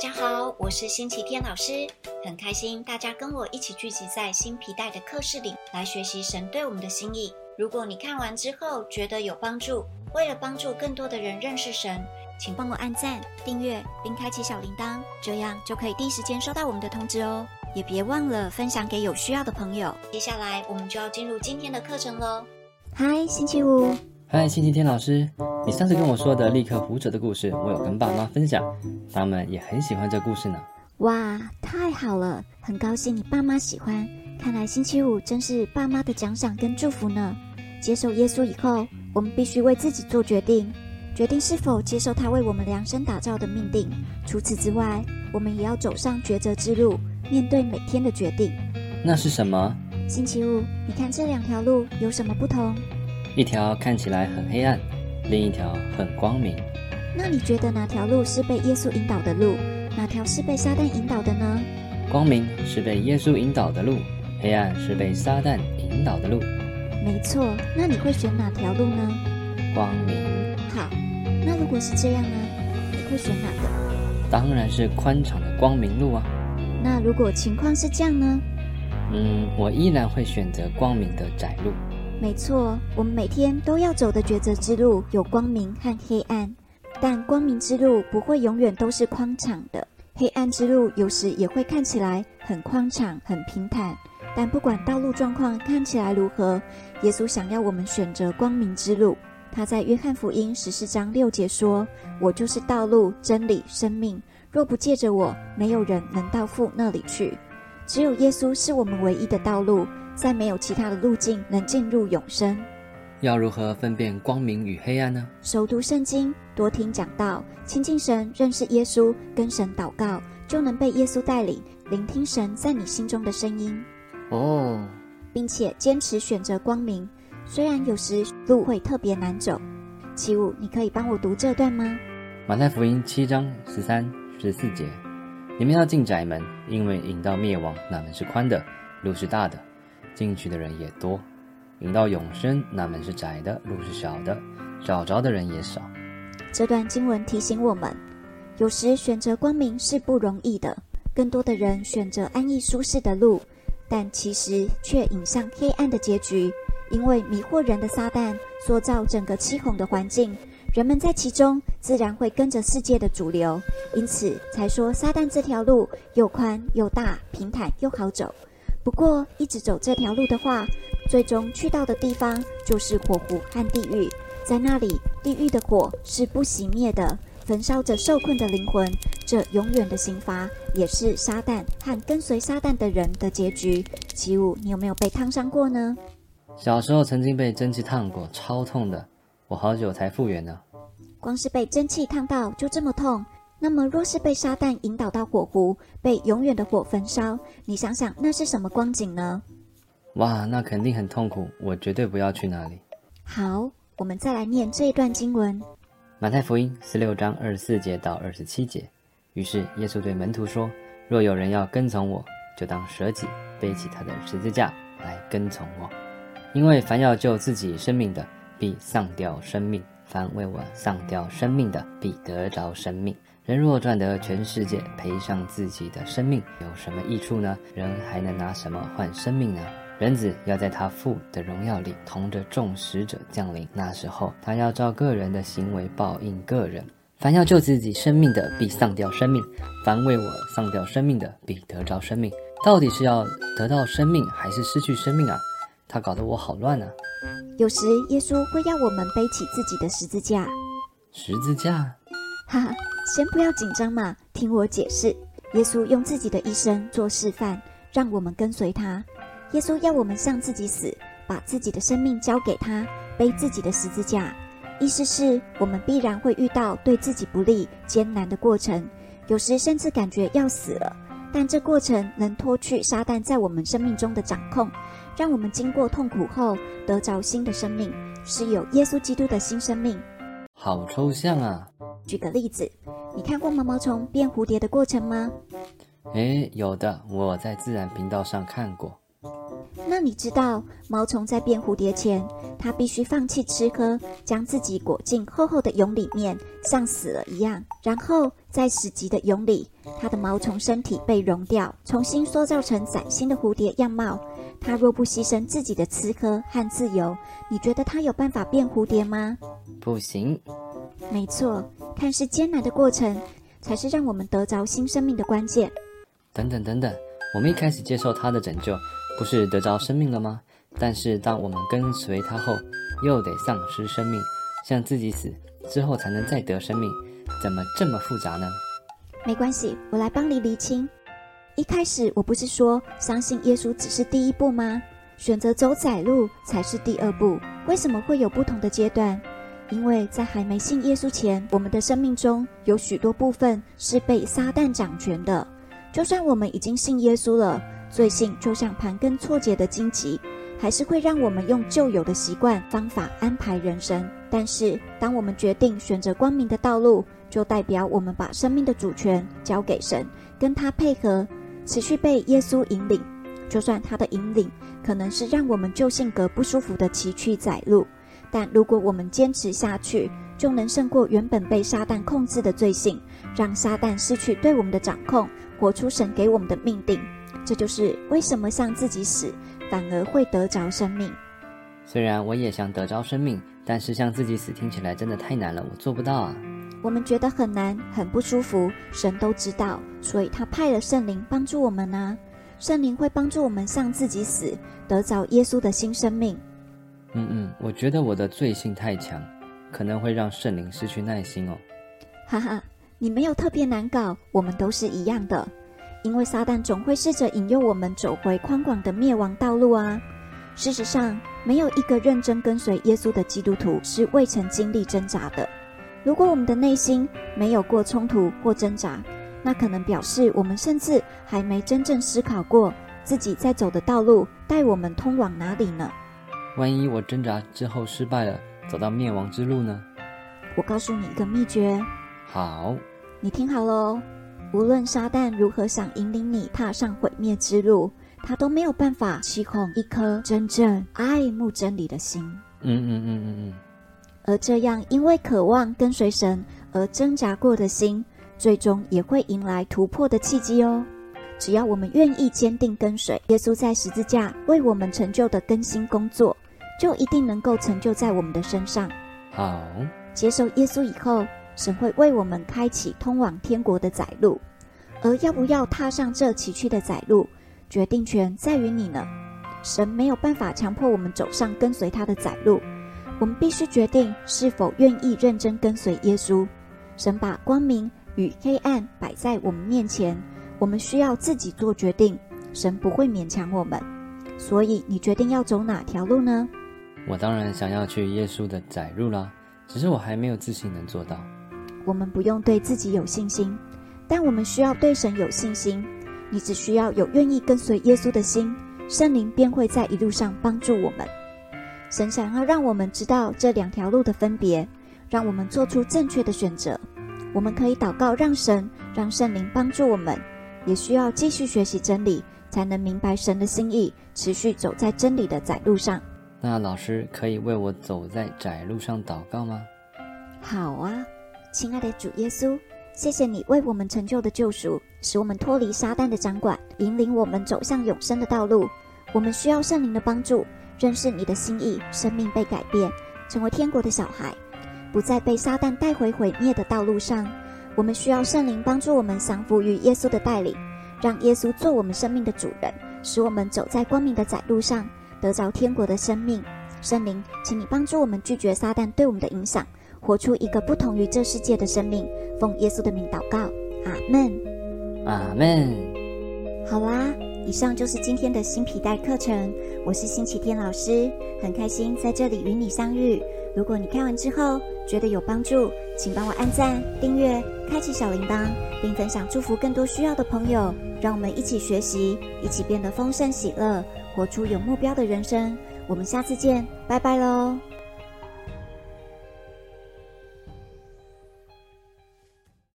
大家好，我是星期天老师，很开心大家跟我一起聚集在新皮带的课室里来学习神对我们的心意。如果你看完之后觉得有帮助，为了帮助更多的人认识神，请帮我按赞、订阅并开启小铃铛，这样就可以第一时间收到我们的通知哦。也别忘了分享给有需要的朋友。接下来我们就要进入今天的课程喽。嗨，星期五。嗨，星期天老师，你上次跟我说的立刻胡扯的故事，我有跟爸妈分享，他们也很喜欢这故事呢。哇，太好了，很高兴你爸妈喜欢。看来星期五真是爸妈的奖赏跟祝福呢。接受耶稣以后，我们必须为自己做决定，决定是否接受他为我们量身打造的命定。除此之外，我们也要走上抉择之路，面对每天的决定。那是什么？星期五，你看这两条路有什么不同？一条看起来很黑暗，另一条很光明。那你觉得哪条路是被耶稣引导的路？哪条是被撒旦引导的呢？光明是被耶稣引导的路，黑暗是被撒旦引导的路。没错，那你会选哪条路呢？光明。好，那如果是这样呢？你会选哪个？当然是宽敞的光明路啊。那如果情况是这样呢？嗯，我依然会选择光明的窄路。没错，我们每天都要走的抉择之路有光明和黑暗，但光明之路不会永远都是宽敞的，黑暗之路有时也会看起来很宽敞、很平坦。但不管道路状况看起来如何，耶稣想要我们选择光明之路。他在约翰福音十四章六节说：“我就是道路、真理、生命，若不借着我，没有人能到父那里去。只有耶稣是我们唯一的道路。”再没有其他的路径能进入永生。要如何分辨光明与黑暗呢？熟读圣经，多听讲道，亲近神，认识耶稣，跟神祷告，就能被耶稣带领，聆听神在你心中的声音。哦，并且坚持选择光明，虽然有时路会特别难走。七五，你可以帮我读这段吗？马太福音七章十三、十四节：你们要进窄门，因为引到灭亡那门是宽的，路是大的。进去的人也多，引到永生那门是窄的，路是小的，找着的人也少。这段经文提醒我们，有时选择光明是不容易的。更多的人选择安逸舒适的路，但其实却引向黑暗的结局。因为迷惑人的撒旦塑造整个欺哄的环境，人们在其中自然会跟着世界的主流，因此才说撒旦这条路又宽又大，平坦又好走。不过，一直走这条路的话，最终去到的地方就是火湖和地狱。在那里，地狱的火是不熄灭的，焚烧着受困的灵魂。这永远的刑罚，也是撒旦和跟随撒旦的人的结局。奇武，你有没有被烫伤过呢？小时候曾经被蒸汽烫过，超痛的，我好久才复原呢。光是被蒸汽烫到就这么痛？那么，若是被撒旦引导到火湖，被永远的火焚烧，你想想那是什么光景呢？哇，那肯定很痛苦，我绝对不要去那里。好，我们再来念这一段经文：马太福音十六章二十四节到二十七节。于是耶稣对门徒说：“若有人要跟从我，就当舍己，背起他的十字架来跟从我。因为凡要救自己生命的，必丧掉生命；凡为我丧掉生命的，必得着生命。”人若赚得全世界，赔上自己的生命，有什么益处呢？人还能拿什么换生命呢？人子要在他父的荣耀里，同着众使者降临。那时候，他要照个人的行为报应个人。凡要救自己生命的，必丧掉生命；凡为我丧掉生命的，必得着生命。到底是要得到生命，还是失去生命啊？他搞得我好乱啊！有时耶稣会要我们背起自己的十字架。十字架。哈哈，先不要紧张嘛，听我解释。耶稣用自己的一生做示范，让我们跟随他。耶稣要我们向自己死，把自己的生命交给他，背自己的十字架。意思是我们必然会遇到对自己不利、艰难的过程，有时甚至感觉要死了。但这过程能脱去撒旦在我们生命中的掌控，让我们经过痛苦后得着新的生命，是有耶稣基督的新生命。好抽象啊！举个例子，你看过毛毛虫变蝴蝶的过程吗？诶，有的，我在自然频道上看过。那你知道，毛虫在变蝴蝶前，它必须放弃吃喝，将自己裹进厚厚的蛹里面，像死了一样。然后在死寂的蛹里，它的毛虫身体被溶掉，重新塑造成崭新的蝴蝶样貌。它若不牺牲自己的吃喝和自由，你觉得它有办法变蝴蝶吗？不行。没错，看似艰难的过程，才是让我们得着新生命的关键。等等等等，我们一开始接受他的拯救。不是得着生命了吗？但是当我们跟随他后，又得丧失生命，向自己死之后才能再得生命，怎么这么复杂呢？没关系，我来帮你厘清。一开始我不是说相信耶稣只是第一步吗？选择走窄路才是第二步。为什么会有不同的阶段？因为在还没信耶稣前，我们的生命中有许多部分是被撒旦掌权的。就算我们已经信耶稣了。罪性就像盘根错节的荆棘，还是会让我们用旧有的习惯方法安排人生。但是，当我们决定选择光明的道路，就代表我们把生命的主权交给神，跟他配合，持续被耶稣引领。就算他的引领可能是让我们旧性格不舒服的崎岖窄路，但如果我们坚持下去，就能胜过原本被撒旦控制的罪性，让撒旦失去对我们的掌控，活出神给我们的命定。这就是为什么向自己死，反而会得着生命。虽然我也想得着生命，但是向自己死听起来真的太难了，我做不到啊。我们觉得很难，很不舒服，神都知道，所以他派了圣灵帮助我们呢。圣灵会帮助我们向自己死，得着耶稣的新生命。嗯嗯，我觉得我的罪性太强，可能会让圣灵失去耐心哦。哈哈，你没有特别难搞，我们都是一样的。因为撒旦总会试着引诱我们走回宽广的灭亡道路啊！事实上，没有一个认真跟随耶稣的基督徒是未曾经历挣扎的。如果我们的内心没有过冲突或挣扎，那可能表示我们甚至还没真正思考过自己在走的道路带我们通往哪里呢？万一我挣扎之后失败了，走到灭亡之路呢？我告诉你一个秘诀。好，你听好喽。无论撒旦如何想引领你踏上毁灭之路，他都没有办法欺哄一颗真正爱慕真理的心。嗯嗯嗯嗯嗯。而这样因为渴望跟随神而挣扎过的心，最终也会迎来突破的契机哦。只要我们愿意坚定跟随耶稣在十字架为我们成就的更新工作，就一定能够成就在我们的身上。好，接受耶稣以后。神会为我们开启通往天国的窄路，而要不要踏上这崎岖的窄路，决定权在于你呢。神没有办法强迫我们走上跟随他的窄路，我们必须决定是否愿意认真跟随耶稣。神把光明与黑暗摆在我们面前，我们需要自己做决定。神不会勉强我们，所以你决定要走哪条路呢？我当然想要去耶稣的窄路啦，只是我还没有自信能做到。我们不用对自己有信心，但我们需要对神有信心。你只需要有愿意跟随耶稣的心，圣灵便会在一路上帮助我们。神想要让我们知道这两条路的分别，让我们做出正确的选择。我们可以祷告，让神、让圣灵帮助我们，也需要继续学习真理，才能明白神的心意，持续走在真理的窄路上。那老师可以为我走在窄路上祷告吗？好啊。亲爱的主耶稣，谢谢你为我们成就的救赎，使我们脱离撒旦的掌管，引领我们走向永生的道路。我们需要圣灵的帮助，认识你的心意，生命被改变，成为天国的小孩，不再被撒旦带回毁灭的道路上。我们需要圣灵帮助我们降服于耶稣的带领，让耶稣做我们生命的主人，使我们走在光明的窄路上，得着天国的生命。圣灵，请你帮助我们拒绝撒旦对我们的影响。活出一个不同于这世界的生命，奉耶稣的名祷告，阿门，阿门。好啦，以上就是今天的新皮带课程。我是星期天老师，很开心在这里与你相遇。如果你看完之后觉得有帮助，请帮我按赞、订阅、开启小铃铛，并分享祝福更多需要的朋友。让我们一起学习，一起变得丰盛喜乐，活出有目标的人生。我们下次见，拜拜喽。